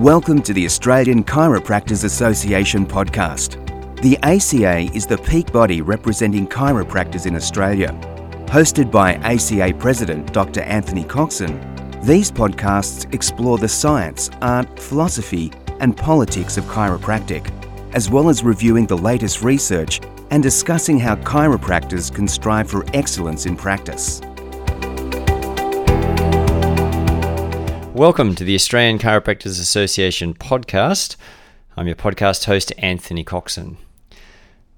Welcome to the Australian Chiropractors Association podcast. The ACA is the peak body representing chiropractors in Australia. Hosted by ACA President Dr. Anthony Coxon, these podcasts explore the science, art, philosophy, and politics of chiropractic, as well as reviewing the latest research and discussing how chiropractors can strive for excellence in practice. Welcome to the Australian Chiropractors Association podcast. I'm your podcast host, Anthony Coxon.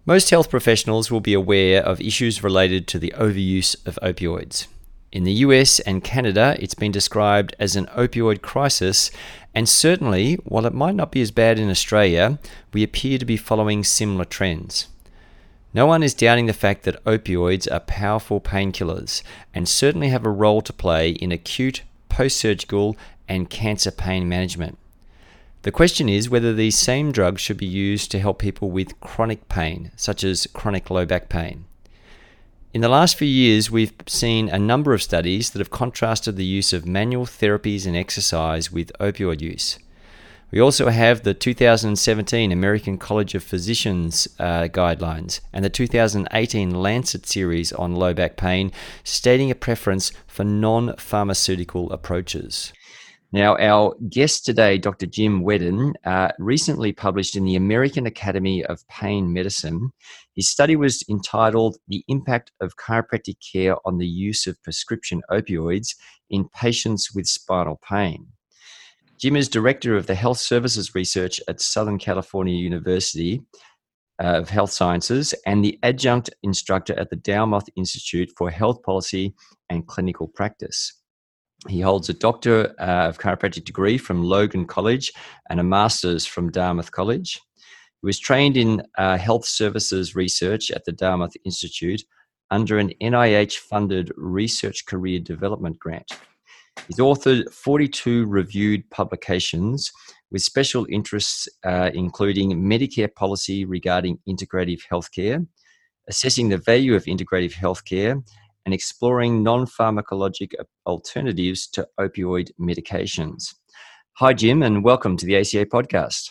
Most health professionals will be aware of issues related to the overuse of opioids. In the US and Canada, it's been described as an opioid crisis, and certainly, while it might not be as bad in Australia, we appear to be following similar trends. No one is doubting the fact that opioids are powerful painkillers and certainly have a role to play in acute post surgical, and cancer pain management. The question is whether these same drugs should be used to help people with chronic pain, such as chronic low back pain. In the last few years, we've seen a number of studies that have contrasted the use of manual therapies and exercise with opioid use. We also have the 2017 American College of Physicians uh, guidelines and the 2018 Lancet series on low back pain, stating a preference for non pharmaceutical approaches. Now, our guest today, Dr. Jim Whedon, uh, recently published in the American Academy of Pain Medicine. His study was entitled The Impact of Chiropractic Care on the Use of Prescription Opioids in Patients with Spinal Pain. Jim is Director of the Health Services Research at Southern California University of Health Sciences and the Adjunct Instructor at the Dartmouth Institute for Health Policy and Clinical Practice. He holds a Doctor uh, of Chiropractic degree from Logan College and a Master's from Dartmouth College. He was trained in uh, health services research at the Dartmouth Institute under an NIH funded research career development grant. He's authored 42 reviewed publications with special interests uh, including Medicare policy regarding integrative healthcare, assessing the value of integrative healthcare, and exploring non pharmacologic alternatives to opioid medications. Hi, Jim, and welcome to the ACA podcast.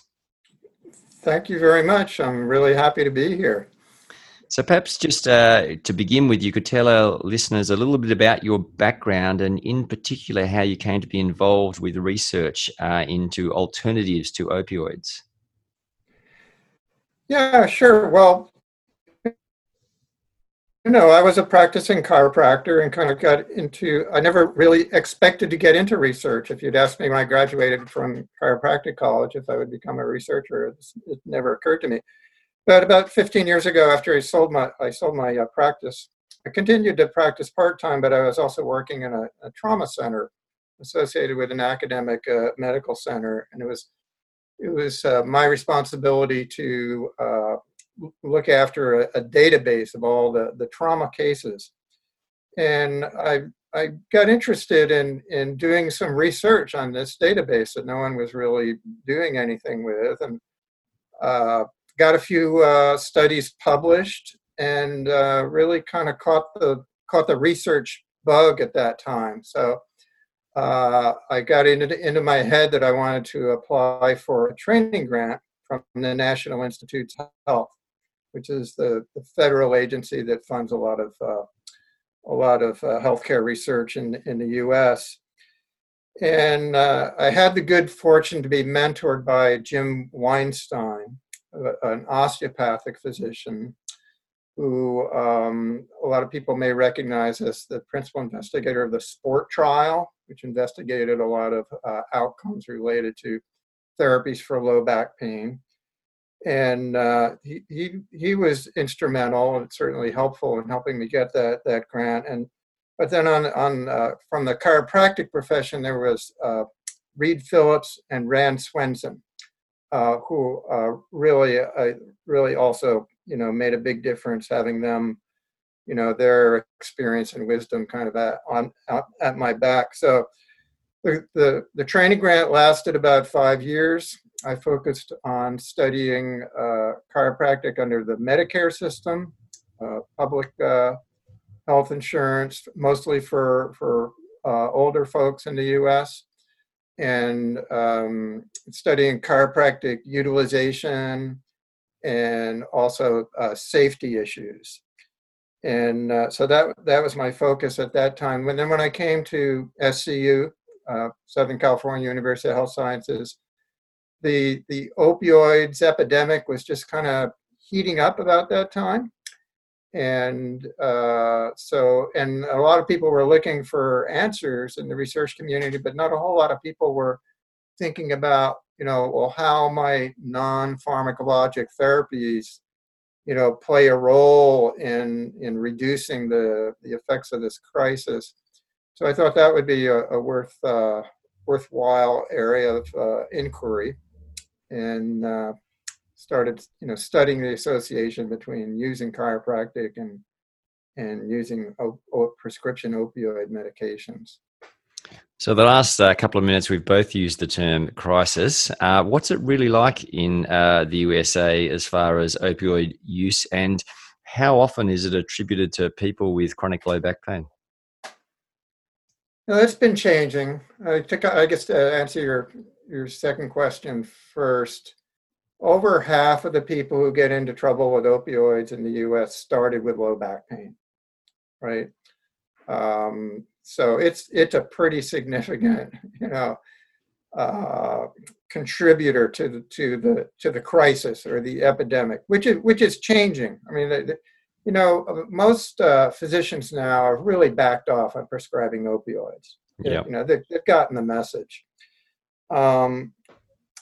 Thank you very much. I'm really happy to be here. So, perhaps just uh, to begin with, you could tell our listeners a little bit about your background and, in particular, how you came to be involved with research uh, into alternatives to opioids. Yeah, sure. Well, you know, I was a practicing chiropractor and kind of got into, I never really expected to get into research. If you'd asked me when I graduated from chiropractic college if I would become a researcher, it never occurred to me. But about 15 years ago, after I sold my I sold my uh, practice, I continued to practice part time, but I was also working in a, a trauma center associated with an academic uh, medical center, and it was it was uh, my responsibility to uh, look after a, a, database of all the, the trauma cases. And I I got interested in in doing some research on this database that no one was really doing anything with, and uh, got a few uh, studies published and uh, really kind of caught the caught the research bug at that time. So uh, I got into into my head that I wanted to apply for a training grant from the National Institutes of Health, which is the, the federal agency that funds a lot of uh, a lot of uh, healthcare research in in the U.S. And uh, I had the good fortune to be mentored by Jim Weinstein, an osteopathic physician who um, a lot of people may recognize as the principal investigator of the SPORT trial, which investigated a lot of uh, outcomes related to therapies for low back pain. And uh, he, he, he was instrumental and certainly helpful in helping me get that, that grant. And but then on, on uh, from the chiropractic profession, there was uh, Reed Phillips and Rand Swenson uh, who uh, really, uh, really also, you know, made a big difference having them, you know, their experience and wisdom kind of at on at my back. So the, the the training grant lasted about five years. I focused on studying uh, chiropractic under the Medicare system, uh, public uh, health insurance, mostly for for older folks in the U.S and um, studying chiropractic utilization and also uh, safety issues. And uh, so that that was my focus at that time. And then when I came to SCU, uh, Southern California University of Health Sciences, the the opioids epidemic was just kind of heating up about that time and uh, so and a lot of people were looking for answers in the research community but not a whole lot of people were thinking about you know well how might non-pharmacologic therapies you know play a role in in reducing the the effects of this crisis. So i thought that would be a, a worth uh, worthwhile area of uh, inquiry. And uh, started you know studying the association between using chiropractic and and using prescription opioid medications. So the last uh, couple of minutes, we've both used the term crisis. Uh, what's it really like in uh, the USA as far as opioid use, and how often is it attributed to people with chronic low back pain? No, it's been changing. I, took, I guess to answer your your second question first, over half of the people who get into trouble with opioids in the US started with low back pain, right? Um, so it's it's a pretty significant, you know, uh, contributor to the to the to the crisis or the epidemic, which is which is changing. I mean, the, the, you know, most uh, physicians now are really backed off on prescribing opioids. Yeah. You know, they, have gotten the message. Um,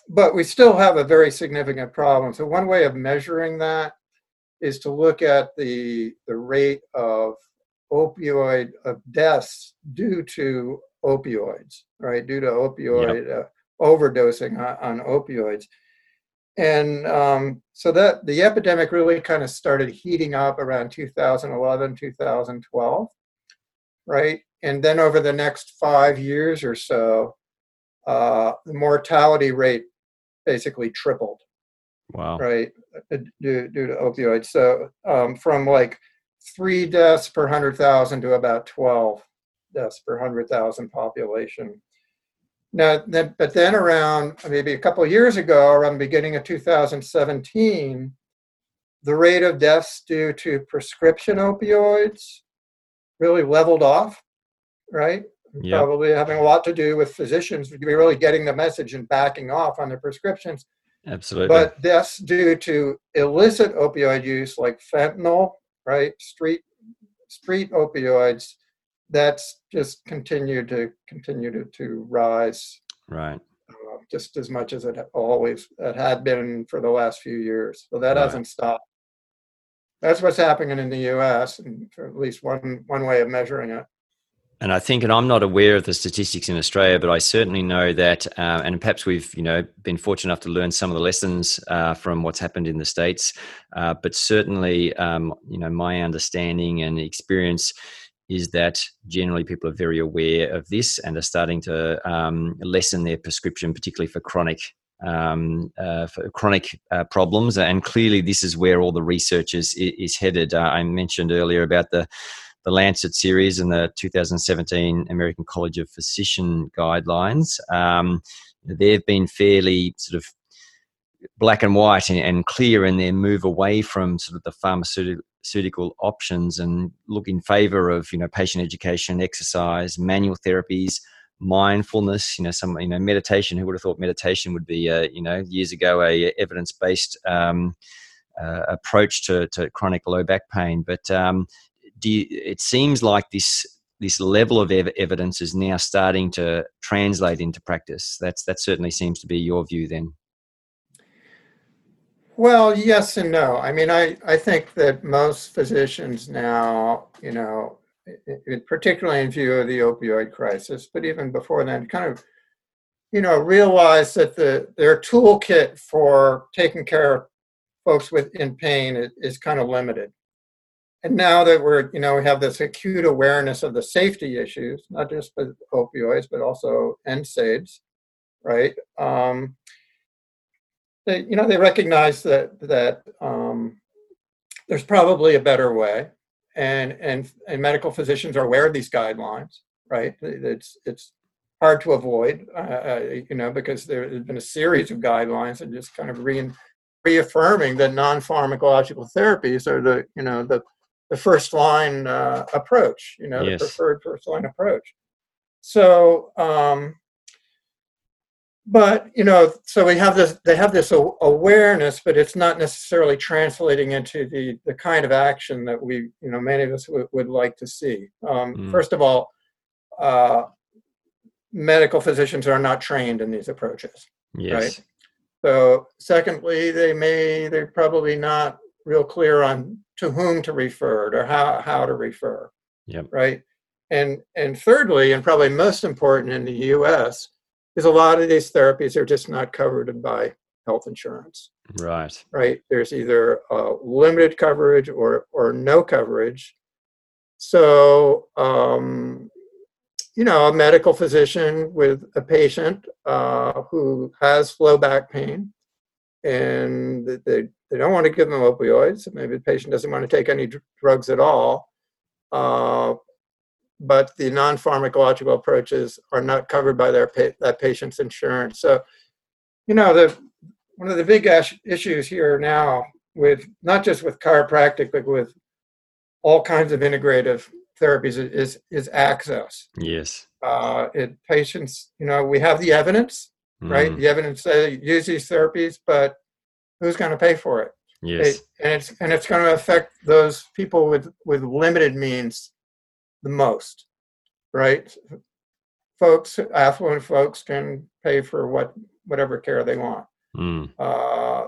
but we still have a very significant problem. So one way of measuring that is to look at the the rate of opioid of deaths due to opioids, right? Due to opioid yep. uh, overdosing on, on, opioids. And um, so that the epidemic really kind of started heating up around 2011, 2012, right? And then over the next five years or so, uh, the mortality rate basically tripled. Wow. Right, uh, due, due to opioids. So um, from like three deaths per 100,000 to about 12 deaths per 100,000 population. Now, then, but then around maybe a couple of years ago, around the beginning of 2017, the rate of deaths due to prescription opioids really leveled off, right? Yep. probably having a lot to do with physicians really getting the message and backing off on their prescriptions. Absolutely. But that's due to illicit opioid use like fentanyl, right? Street street opioids. That's just continued to continue to, to rise. Right. Uh, just as much as it always it had been for the last few years. So that right. hasn't stopped. That's what's happening in the U.S. and for at least one one way of measuring it and I think, and I'm not aware of the statistics in Australia, but I certainly know that, uh, and perhaps we've, you know, been fortunate enough to learn some of the lessons uh, from what's happened in the states. Uh, but certainly, um, you know, my understanding and experience is that generally people are very aware of this and are starting to um, lessen their prescription, particularly for chronic um, uh, for chronic uh, problems. And clearly, this is where all the research is, is headed. Uh, I mentioned earlier about the the Lancet series and the 2017 American College of Physician guidelines. Um, they've been fairly sort of black and white and, and, clear in their move away from sort of the pharmaceutical options and look in favor of you know patient education, exercise, manual therapies, mindfulness. You know, some you know meditation. Who would have thought meditation would be uh, you know years ago a evidence based um, uh, approach to, to chronic low back pain, but um, do you, it seems like this this level of ev- evidence is now starting to translate into practice. That's that certainly seems to be your view then. Well, yes and no. I mean, I, I think that most physicians now, you know, particularly in view of the opioid crisis, but even before then, kind of, you know, realize that the their toolkit for taking care of folks with in pain is, is kind of limited and now that we're you know we have this acute awareness of the safety issues not just with opioids but also NSAIDs right? Um, they you know they recognize that that um, there's probably a better way. And and and medical physicians are aware of these guidelines right? It's it's hard to avoid, uh, uh you know, because there has been a series of guidelines and just kind of re- reaffirming that non-pharmacological therapies are the, you know, the the first line uh, approach, you know, yes. the preferred first line approach. So, um, but you know, so we have this. They have this awareness, but it's not necessarily translating into the the kind of action that we, you know, many of us w- would like to see. Um, mm. First of all, uh, medical physicians are not trained in these approaches. Yes. Right. So, secondly, they may they're probably not real clear on to whom to refer or how how to refer. Yep. Right. And and thirdly, and probably most important in the U.S is a lot of these therapies are just not covered by health insurance. Right. Right. There's either uh, limited coverage or or no coverage. So, um, you know, a medical physician with a patient uh, who has low back pain, and they they don't want to give them opioids. Maybe the patient doesn't want to take any drugs at all. Uh, but the non-pharmacological approaches are not covered by their pa- that patient's insurance. So, you know, the one of the big issues here now with not just with chiropractic, but with all kinds of integrative therapies is is access. Yes. Uh, it patients, you know, we have the evidence, mm. right? The evidence says use these therapies, but who's going to pay for it? Yes. It, and it's and it's going to affect those people with with limited means the most, right? Folks, affluent folks can pay for what whatever care they want. Mm. Uh,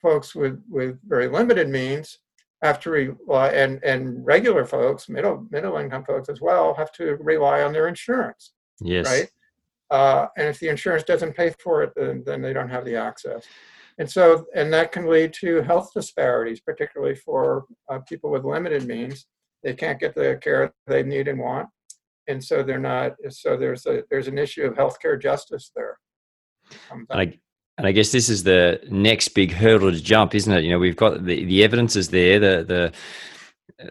folks with with very limited means have to rely, and and regular folks, middle middle income folks as well, have to rely on their insurance. Yes. Right. Uh, and if the insurance doesn't pay for it, then, then they don't have the access. And so, and that can lead to health disparities, particularly for uh, people with limited means. They can't get the care they need and want. And so they're not so there's a there's an issue of healthcare justice there. And I, and I guess this is the next big hurdle to jump isn't it? You know we've got the, the evidence is there the the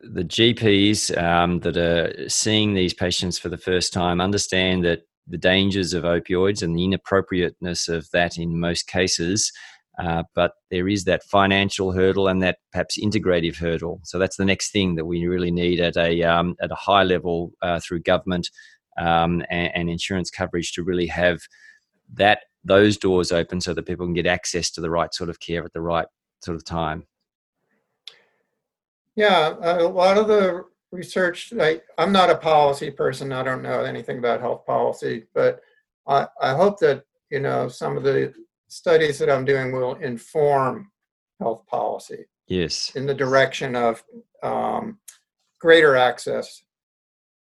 the GPs um, that are seeing these patients for the first time understand that the dangers of opioids and the inappropriateness of that in most cases uh, but there is that financial hurdle and that perhaps integrative hurdle. So that's the next thing that we really need at a um, at a high level uh, through government um, and, and, insurance coverage to really have that those doors open so that people can get access to the right sort of care at the right sort of time. Yeah, a lot of the research. I, I'm not a policy person. I don't know anything about health policy, but I, I hope that you know some of the studies that I'm doing will inform health policy. Yes. In the direction of um, greater access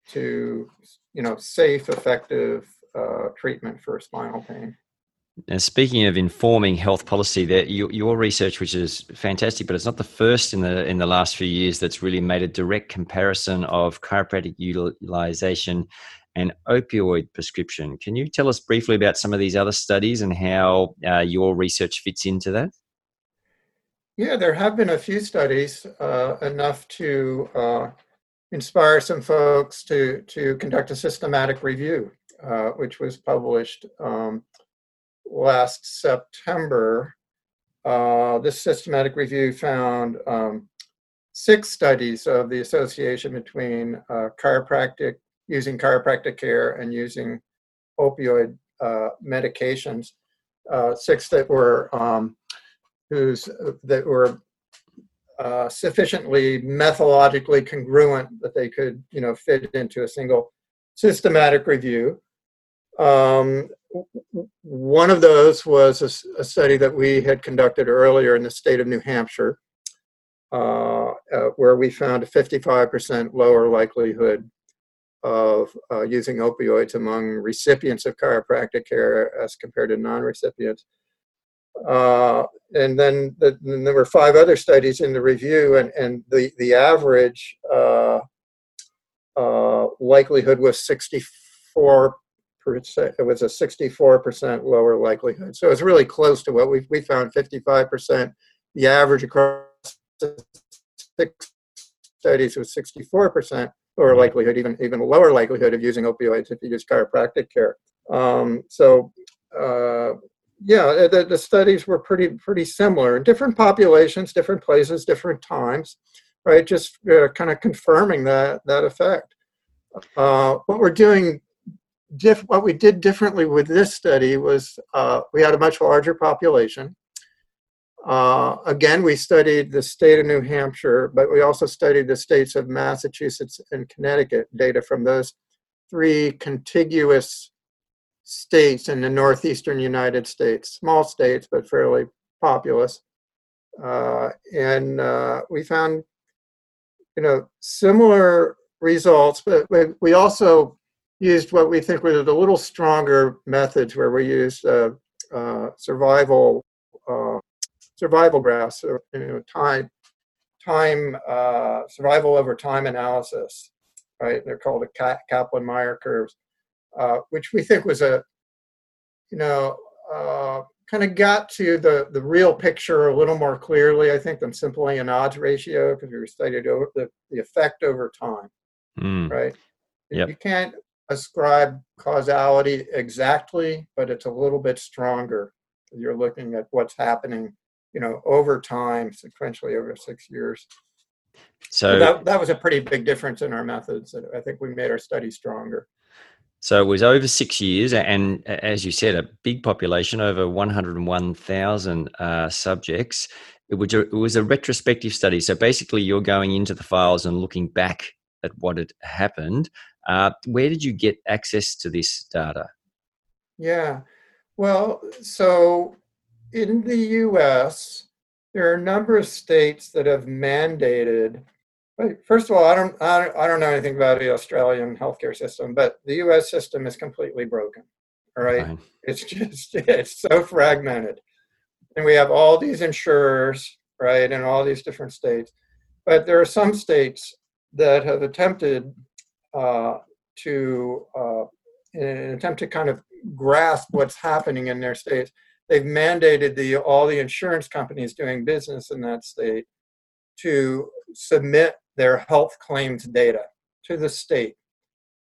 to, you know, safe, effective uh, treatment for spinal pain. And speaking of informing health policy, that your, your, research, which is fantastic, but it's not the first in the in the last few years that's really made a direct comparison of chiropractic utilization and opioid prescription. Can you tell us briefly about some of these other studies and how uh, your research fits into that? Yeah, there have been a few studies, uh, enough to uh, inspire some folks to, to conduct a systematic review, uh, which was published um, last September. Uh, this systematic review found um, six studies of the association between uh, chiropractic using chiropractic care and using opioid uh, medications. Uh, six that were um, whose that were uh, sufficiently methodologically congruent that they could you know fit into a single systematic review. Um, one of those was a, a, study that we had conducted earlier in the state of New Hampshire, uh, uh, where we found a 55% lower likelihood of uh, using opioids among recipients of chiropractic care as compared to non-recipients. Uh, and then, the, there were five other studies in the review, and, and the, the average uh, uh likelihood was 64 percent. It was a 64% lower likelihood. So it's really close to what we we found 55%. The average across six studies was 64% lower likelihood, even even lower likelihood of using opioids if you use chiropractic care. Um, so uh, yeah, the, the studies were pretty pretty similar. Different populations, different places, different times, right? Just uh, kind of confirming that that effect. Uh, what we're doing, diff- what we did differently with this study was uh, we had a much larger population. Uh, again, we studied the state of New Hampshire, but we also studied the states of Massachusetts and Connecticut, data from those three contiguous states in the northeastern United States, small states, but fairly populous. Uh, and uh, we found, you know, similar results, but we also used what we think was a little stronger methods where we used uh, uh survival uh, survival graphs, so, you know, time time uh, survival over time analysis, right? They're called the Kaplan-Meier curves, uh, which we think was a, you know, uh, kind of got to the the real picture a little more clearly, I think, than simply an odds ratio because we studied over the, the effect over time, mm. right? Yep. You can't ascribe causality exactly, but it's a little bit stronger. You're looking at what's happening you know, over time, sequentially over six years. So that, that was a pretty big difference in our methods. I think we made our study stronger. So it was over six years, and as you said, a big population, over 101,000 uh, subjects. It was, a, it was a retrospective study. So basically, you're going into the files and looking back at what had happened. Uh, where did you get access to this data? Yeah, well, so in the US, there are a number of states that have mandated. First of all, I don't, I don't, I don't know anything about the Australian healthcare system, but the US system is completely broken. All right. Fine. It's just, it's so fragmented. And we have all these insurers, right, in all these different states. But there are some states that have attempted uh, to, uh, in an attempt to kind of grasp what's happening in their states, they've mandated the all the insurance companies doing business in that state to submit their health claims data to the state.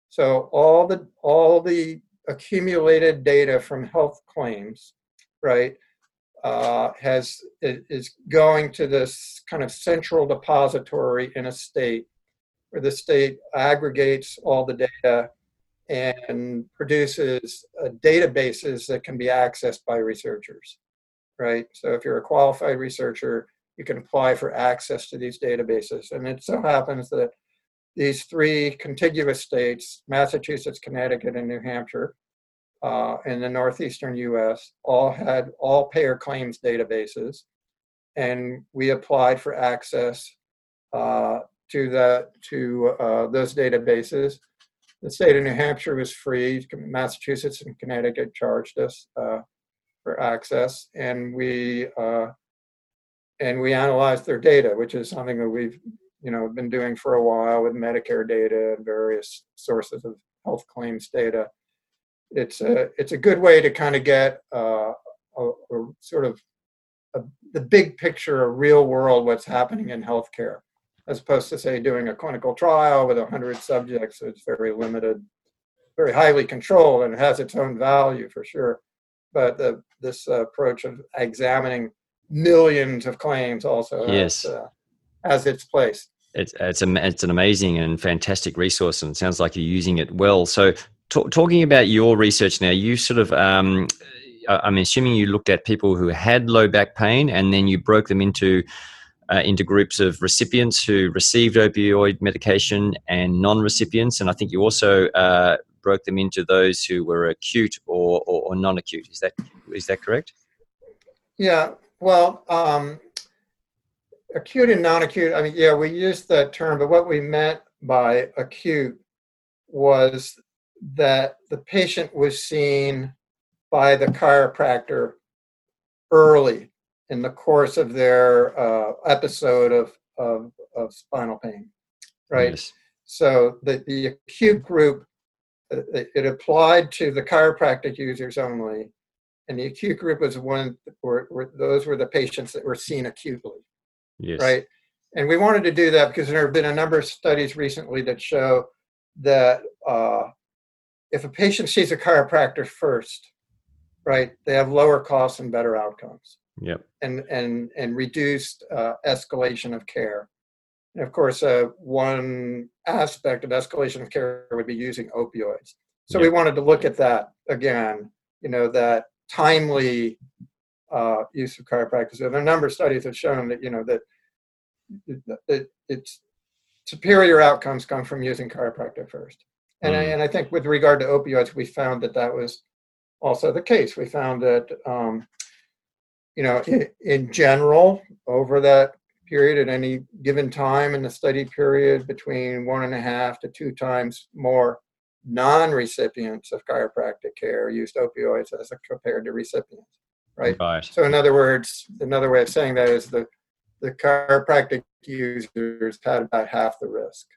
So all the all the accumulated data from health claims, right, uh, has is going to this kind of central depository in a state, where the state aggregates all the data and produces uh, databases that can be accessed by researchers, right? So if you're a qualified researcher, you can apply for access to these databases. And it so happens that these three contiguous states, Massachusetts, Connecticut, and New Hampshire, uh, in the northeastern US, all had all payer claims databases. And we applied for access uh, to, the, to uh, those databases the state of New Hampshire was free. Massachusetts and Connecticut charged us uh, for access, and we uh, and we analyzed their data, which is something that we've you know been doing for a while with Medicare data and various sources of health claims data. It's a it's a good way to kind of get uh, a, a, sort of a, the big picture, a real world, what's happening in healthcare as opposed to say doing a clinical trial with 100 subjects it's very limited very highly controlled and has its own value for sure. But the, this approach of examining millions of claims also yes. has, uh, has its place. It's it's, a, it's an amazing and fantastic resource and it sounds like you're using it well. So t- talking about your research now you sort of um, i'm assuming you looked at people who had low back pain and then you broke them into uh, into groups of recipients who received opioid medication and non-recipients, and I think you also uh, broke them into those who were acute or, or, or, non-acute. Is that is that correct? Yeah. Well, um, acute and non-acute. I mean, yeah, we used that term, but what we meant by acute was that the patient was seen by the chiropractor early in the course of their uh, episode of, of, of, spinal pain, right? Yes. So the, the acute group, uh, it applied to the chiropractic users only, and the acute group was one where, where those were the patients that were seen acutely, yes. right? And we wanted to do that because there have been a number of studies recently that show that uh, if a patient sees a chiropractor first, right, they have lower costs and better outcomes. Yep. And and and reduced uh, escalation of care. And of course, uh, one aspect of escalation of care would be using opioids. So we wanted to look at that again. You know that timely uh, use of chiropractic. There are a number of studies have shown that you know that, that it's superior outcomes come from using chiropractic first. And, mm. I, and I think with regard to opioids, we found that that was also the case. We found that, um, you know, in, in, general, over that period at any given time in the study period, between one and a half to two times more non recipients of chiropractic care used opioids as compared to recipients. Right? So, in other words, another way of saying that is the the chiropractic users had about half the risk.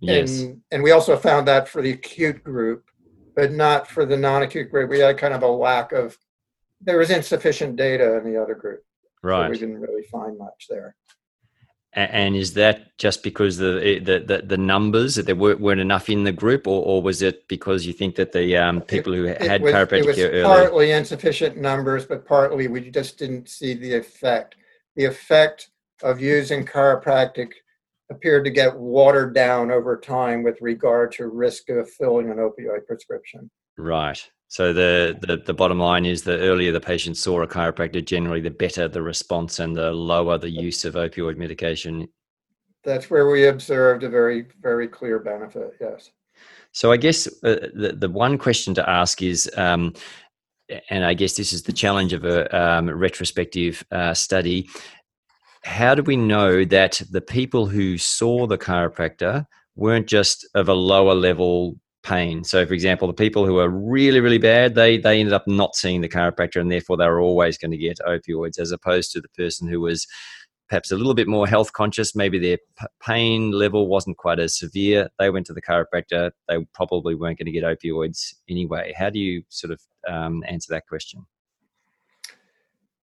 Yes. And, and we also found that for the acute group, but not for the non-acute group. We had kind of a lack of, there was insufficient data in the other group. Right. So we didn't really find much there. And is that just because the the the, the numbers that there weren't, weren't enough in the group, or, or was it because you think that the um, people who it, had it was, chiropractic it was care early? partly insufficient numbers, but partly we just didn't see the effect. The effect of using chiropractic appeared to get watered down over time with regard to risk of filling an opioid prescription. Right. So the, the, the bottom line is the earlier the patient saw a chiropractor, generally the better the response and the lower the use of opioid medication. That's where we observed a very very clear benefit. Yes. So I guess uh, the the one question to ask is. Um, and I guess this is the challenge of a um, retrospective uh, study how do we know that the people who saw the chiropractor weren't just of a lower level pain? So, for example, the people who are really, really bad, they they ended up not seeing the chiropractor, and therefore they were always going to get opioids, as opposed to the person who was perhaps a little bit more health conscious. Maybe their pain level wasn't quite as severe. They went to the chiropractor. They probably weren't going to get opioids anyway. How do you sort of um, answer that question?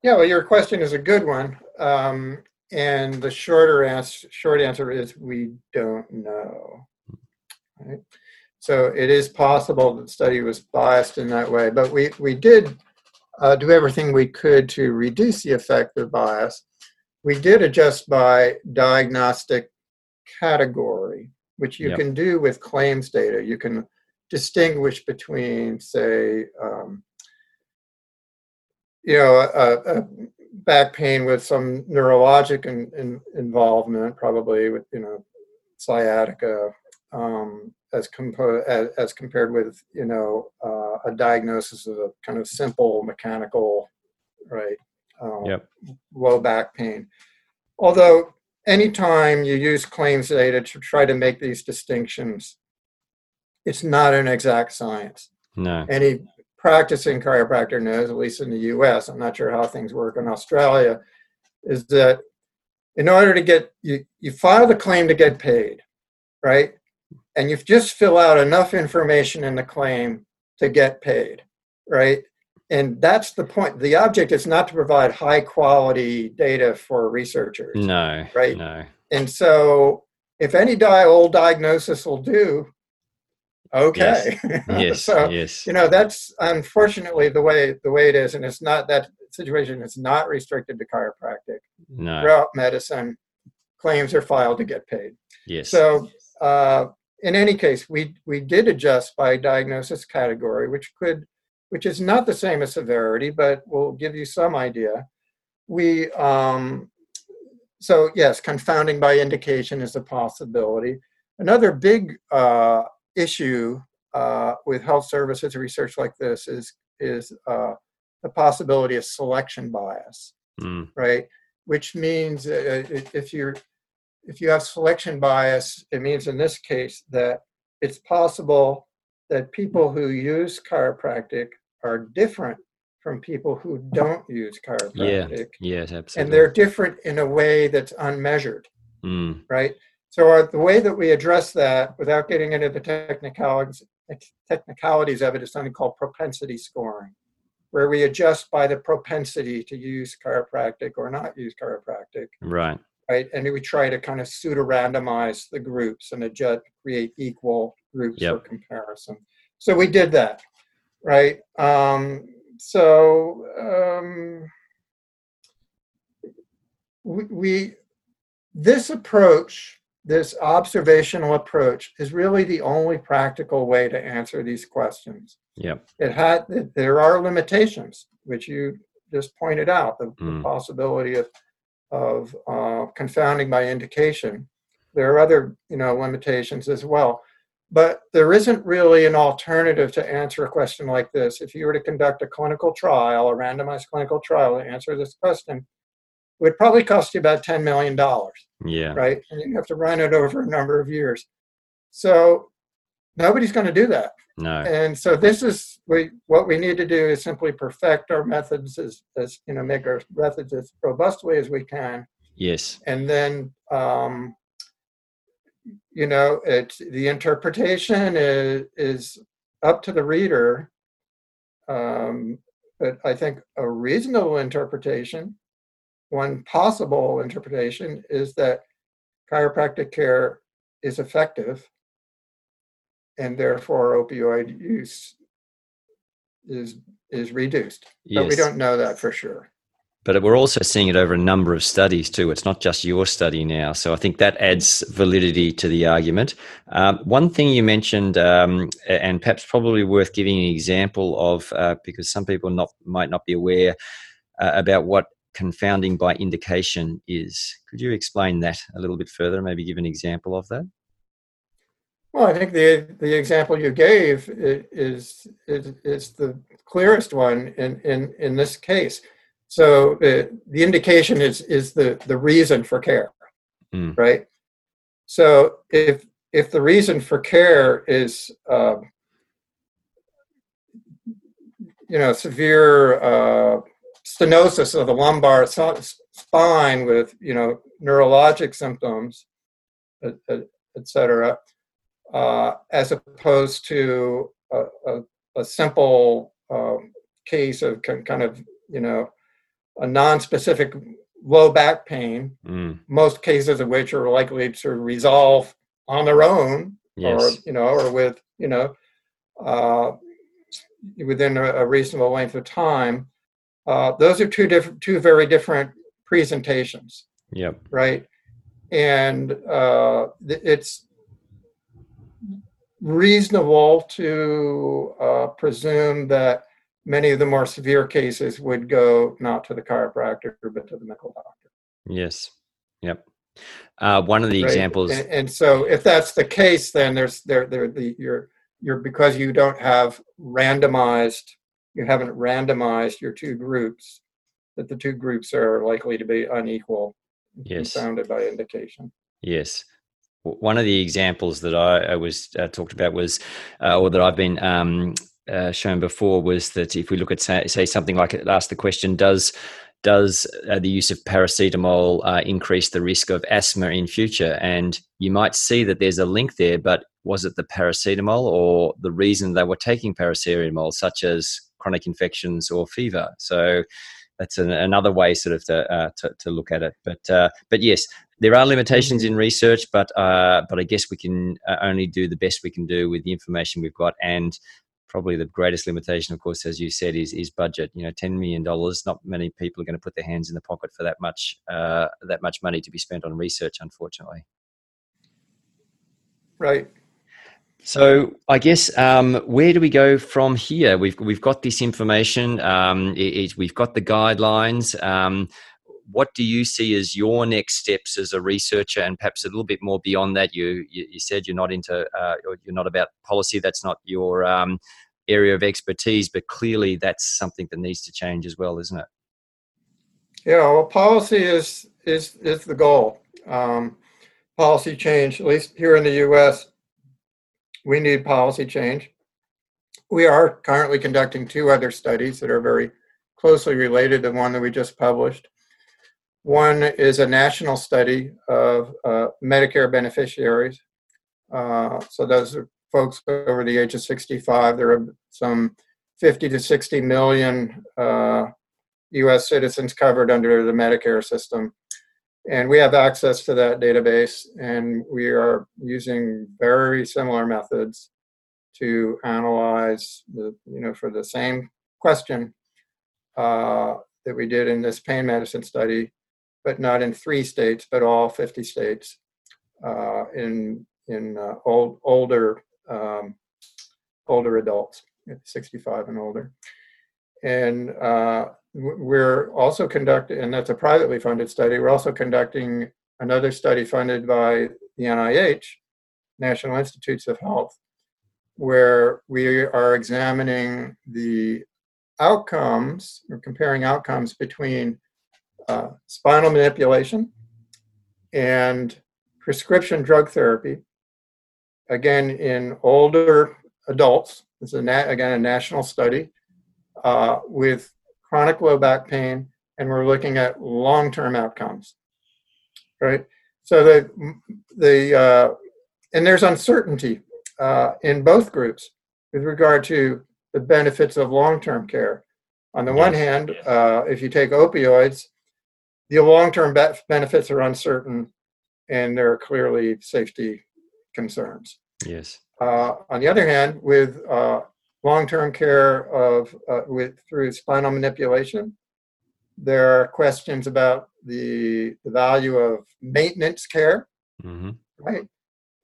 Yeah, well, your question is a good one. Um, and the shorter answer, short answer is we don't know. Right? So it is possible that the study was biased in that way, but we, we did uh, do everything we could to reduce the effect of bias. We did adjust by diagnostic category, which you yep. can do with claims data. You can distinguish between, say, um, you know, a, a, back pain with some neurologic in, in, involvement, probably with you know sciatica, um, as, compo- as, as compared with you know uh, a diagnosis of a kind of simple mechanical, right, um, yep. low back pain. Although anytime you use claims data to try to make these distinctions, it's not an exact science. No. Any practicing chiropractor knows, at least in the US, I'm not sure how things work in Australia, is that in order to get, you, you file the claim to get paid, right? And you just fill out enough information in the claim to get paid, right? And that's the point. The object is not to provide high quality data for researchers. No. Right? No. And so if any di- old diagnosis will do, okay yes, yes, so yes. you know that's unfortunately the way the way it is and it's not that situation is not restricted to chiropractic no throughout medicine claims are filed to get paid yes so uh, in any case we we did adjust by diagnosis category which could which is not the same as severity but will give you some idea we um so yes confounding by indication is a possibility another big uh, issue uh, with health services research like this is is uh, the possibility of selection bias, mm. right? Which means uh, if you're if you have selection bias, it means in this case that it's possible that people who use chiropractic are different from people who don't use chiropractic. Yeah. Yes, absolutely. And they're different in a way that's unmeasured. Mm. Right. So our, the way that we address that, without getting into the technicalities, technicalities of it, is something called propensity scoring, where we adjust by the propensity to use chiropractic or not use chiropractic. Right. Right. And we try to kind of pseudo randomize the groups and adjust, create equal groups yep. for comparison. so we did that, right? Um, so um, we, we this approach, this observational approach, is really the only practical way to answer these questions. Yep. It had there are limitations, which you just pointed out, the, Mm. the possibility of of uh, confounding by indication. There are other you know limitations as well, but there isn't really an alternative to answer a question like this. If you were to conduct a clinical trial, a randomized clinical trial to answer this question, it would probably cost you about ten million dollars Yeah. right? And you have to run it over a number of years. So nobody's going to do that. No. And so this is we what we need to do is simply perfect our methods as, as you know make our methods as robustly as we can, Yes. and then um, you know it's the interpretation is is up to the reader. Um, but I think a reasonable interpretation, one possible interpretation, is that chiropractic care is effective and therefore opioid use is is reduced. But we don't know that for sure. But we're also seeing it over a number of studies too. It's not just your study now. So I think that adds validity to the argument. Um, one thing you mentioned, um, and perhaps probably worth giving an example of, uh, because some people not might not be aware uh, about what confounding by indication is. Could you explain that a little bit further? Maybe give an example of that. Well, I think the the example you gave is is, is the clearest one in, in, in this case. So the, the indication is is the, the reason for care, Mm. right? So if if the reason for care is um, you know severe uh, stenosis of the lumbar spine with you know neurologic symptoms, et, et, et cetera, uh, as opposed to a, a, a simple um, case of kin- kind of you know a non-specific low back pain, Mm. most cases of which are likely to resolve on their own Yes. or you know or with you know uh, within a, a reasonable length of time uh, those are two different two very different presentations Yep. right and uh, th- it's reasonable to uh, presume that many of the more severe cases would go not to the chiropractor but to the medical doctor Yes. Yep. Uh, one of the right? examples. And, and so, if that's the case, then there's there there the you're you're because you don't have randomized, you haven't randomized your two groups, that the two groups are likely to be unequal, Yes. confounded by indication. Yes. One of the examples that I, I was uh, talked about was, uh, or that I've been um, uh, shown before, was that if we look at say, say something like ask the question, does does uh, the use of paracetamol uh, increase the risk of asthma in future? And you might see that there's a link there, but was it the paracetamol or the reason they were taking paracetamol, such as chronic infections or fever? So that's an, another way, sort of, to, uh, to to look at it. But uh, but yes, there are limitations in research, but uh, but I guess we can uh, only do the best we can do with the information we've got, and probably the greatest limitation, of course, as you said, is is budget. You know, ten million dollars. Not many people are going to put their hands in the pocket for that much uh, that much money to be spent on research, unfortunately. Right. So I guess um, where do we go from here? We've we've got this information. Um, it, it- we've got the guidelines. Um, what do you see as your next steps as a researcher, and perhaps a little bit more beyond that? You you, you said you're not into uh, you're not about policy. That's not your um, area of expertise, but clearly that's something that needs to change as well, isn't it? Yeah. Well, policy is is is the goal. Um, policy change, at least here in the U.S., we need policy change. We are currently conducting two other studies that are very closely related to one that we just published. One is a national study of uh, Medicare beneficiaries. Uh, so those are folks over the age of 65. There are some 50 to 60 million uh, US citizens covered under the Medicare system. And we have access to that database, and we are using very similar methods to analyze the, you know, for the same question uh, that we did in this pain medicine study, but not in three states, but all 50 states uh, in in uh, old older um, older adults, 65 and older. And uh, we're also conducting, and that's a privately funded study. We're also conducting another study funded by the NIH, National Institutes of Health, where we are examining the outcomes, or comparing outcomes between uh, spinal manipulation and prescription drug therapy, again, in older adults. This is, a na- again, a national study uh, with chronic low back pain, and we're looking at long-term outcomes, right? So the the uh, and there's uncertainty uh, in both groups with regard to the benefits of long-term care. On the one hand, uh, if you take opioids, the long-term be- benefits are uncertain, and there are clearly safety concerns. Yes. Uh, on the other hand, with uh, long-term care of uh, with through spinal manipulation. There are questions about the, the value of maintenance care, mm-hmm. right?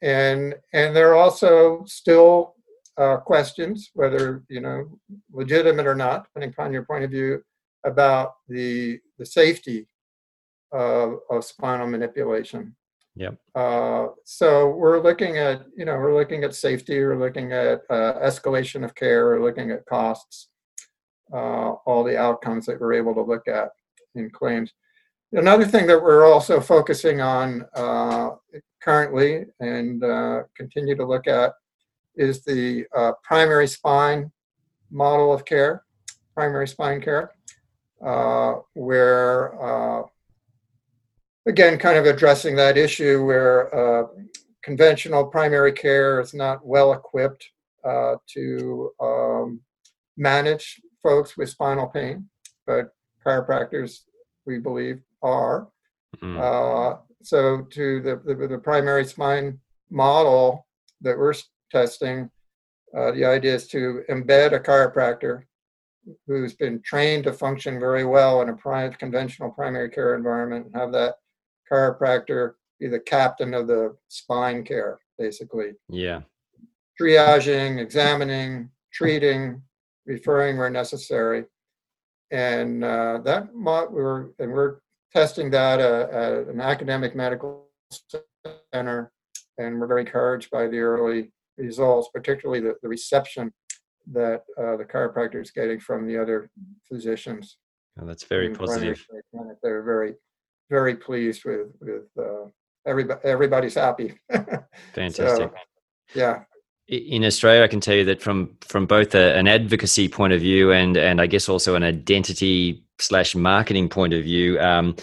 And and there are also still uh, questions, whether you know legitimate or not, depending upon your point of view, about the the safety of, of spinal manipulation. Yep. Uh, so we're looking at, you know, we're looking at safety, we're looking at uh, escalation of care, we're looking at costs, uh, all the outcomes that we're able to look at in claims. Another thing that we're also focusing on uh, currently and uh, continue to look at is the uh, primary spine model of care, primary spine care, where again, kind of addressing that issue where uh, conventional primary care is not well equipped uh, to um, manage folks with spinal pain, but chiropractors, we believe, are. Mm-hmm. Uh, so, to the, the, the, primary spine model that we're testing, uh, the idea is to embed a chiropractor who's been trained to function very well in a pri- conventional primary care environment and have that chiropractor be the captain of the spine care, basically. Yeah. Triaging, examining, treating, referring where necessary, and uh, that we are and we're testing that uh, at an academic medical center, and we're very encouraged by the early results, particularly the, the reception that uh, the chiropractor is getting from the other physicians. Oh, that's very positive. They're very very pleased with with uh, everybody. Everybody's happy. Fantastic. So, yeah. In Australia, I can tell you that from from both a, an advocacy point of view and and I guess also an identity slash marketing point of view, um,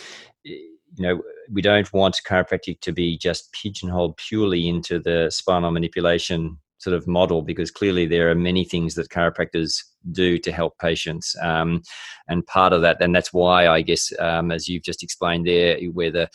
you know, we don't want chiropractic to be just pigeonholed purely into the spinal manipulation sort of model because clearly there are many things that chiropractors do to help patients um, and part of that and that's why i guess um, as you've just explained there where the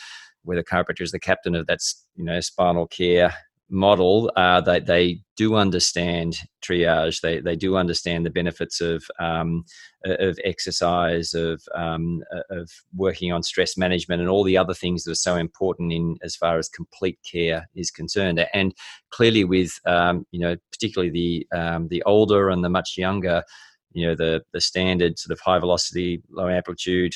where the chiropractor is the captain of that you know spinal care model, uh, they, they do understand triage. They, they do understand the benefits of, um, of exercise, of, um, of working on stress management, and all the other things that are so important in as far as complete care is concerned. And clearly, with um, you know, particularly the um, the older and the much younger, you know, the the standard sort of high velocity, low amplitude,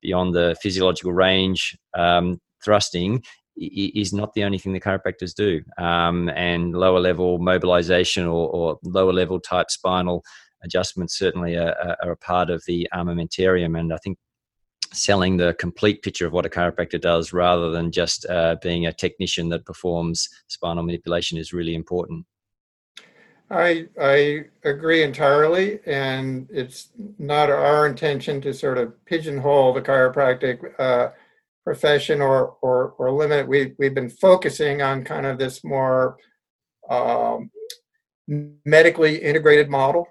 beyond the physiological range um, thrusting is not the only thing the chiropractors do. Um, and lower level mobilization or, or, lower level type spinal adjustments certainly are, are, a part of the armamentarium. And I think selling the complete picture of what a chiropractor does rather than just uh, being a technician that performs spinal manipulation is really important. I I agree entirely, and it's not our intention to sort of pigeonhole the chiropractic uh, profession or or or limit. We we've been focusing on kind of this more um, medically integrated model,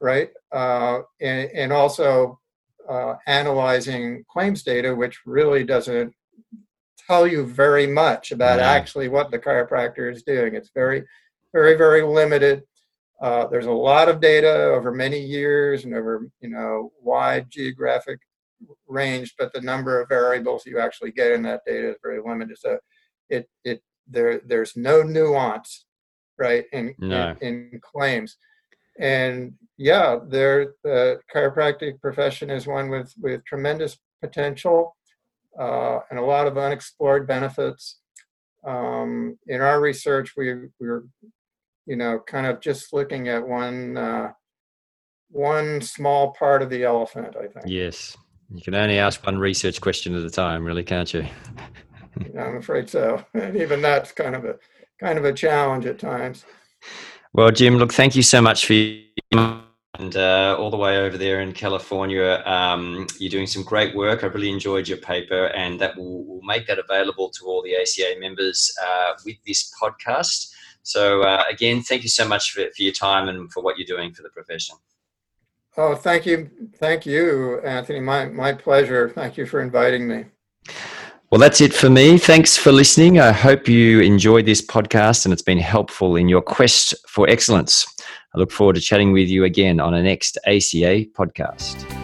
right? Uh, and and also uh, analyzing claims data, which really doesn't tell you very much about actually what the chiropractor is doing. It's very very very limited. Uh, there's a lot of data over many years and over you know wide geographic range, but the number of variables you actually get in that data is very limited. So it it there there's no nuance, right, in no. in, in claims. And yeah, there the chiropractic profession is one with with tremendous potential uh, and a lot of unexplored benefits. Um, in our research, we we were, you know, kind of just looking at one uh, one small part of the elephant. I think. Yes, you can only ask one research question at a time, really, can't you? I'm afraid so, and even that's kind of a kind of a challenge at times. Well, Jim, look, thank you so much for your and uh, all the way over there in California. Um, you're doing some great work. I really enjoyed your paper, and that will, will make that available to all the ACA members uh, with this podcast. So, uh, again, thank you so much for, for your time and for what you're doing for the profession. Oh, thank you. Thank you, Anthony. My, my pleasure. Thank you for inviting me. Well, that's it for me. Thanks for listening. I hope you enjoyed this podcast and it's been helpful in your quest for excellence. I look forward to chatting with you again on a next ACA podcast.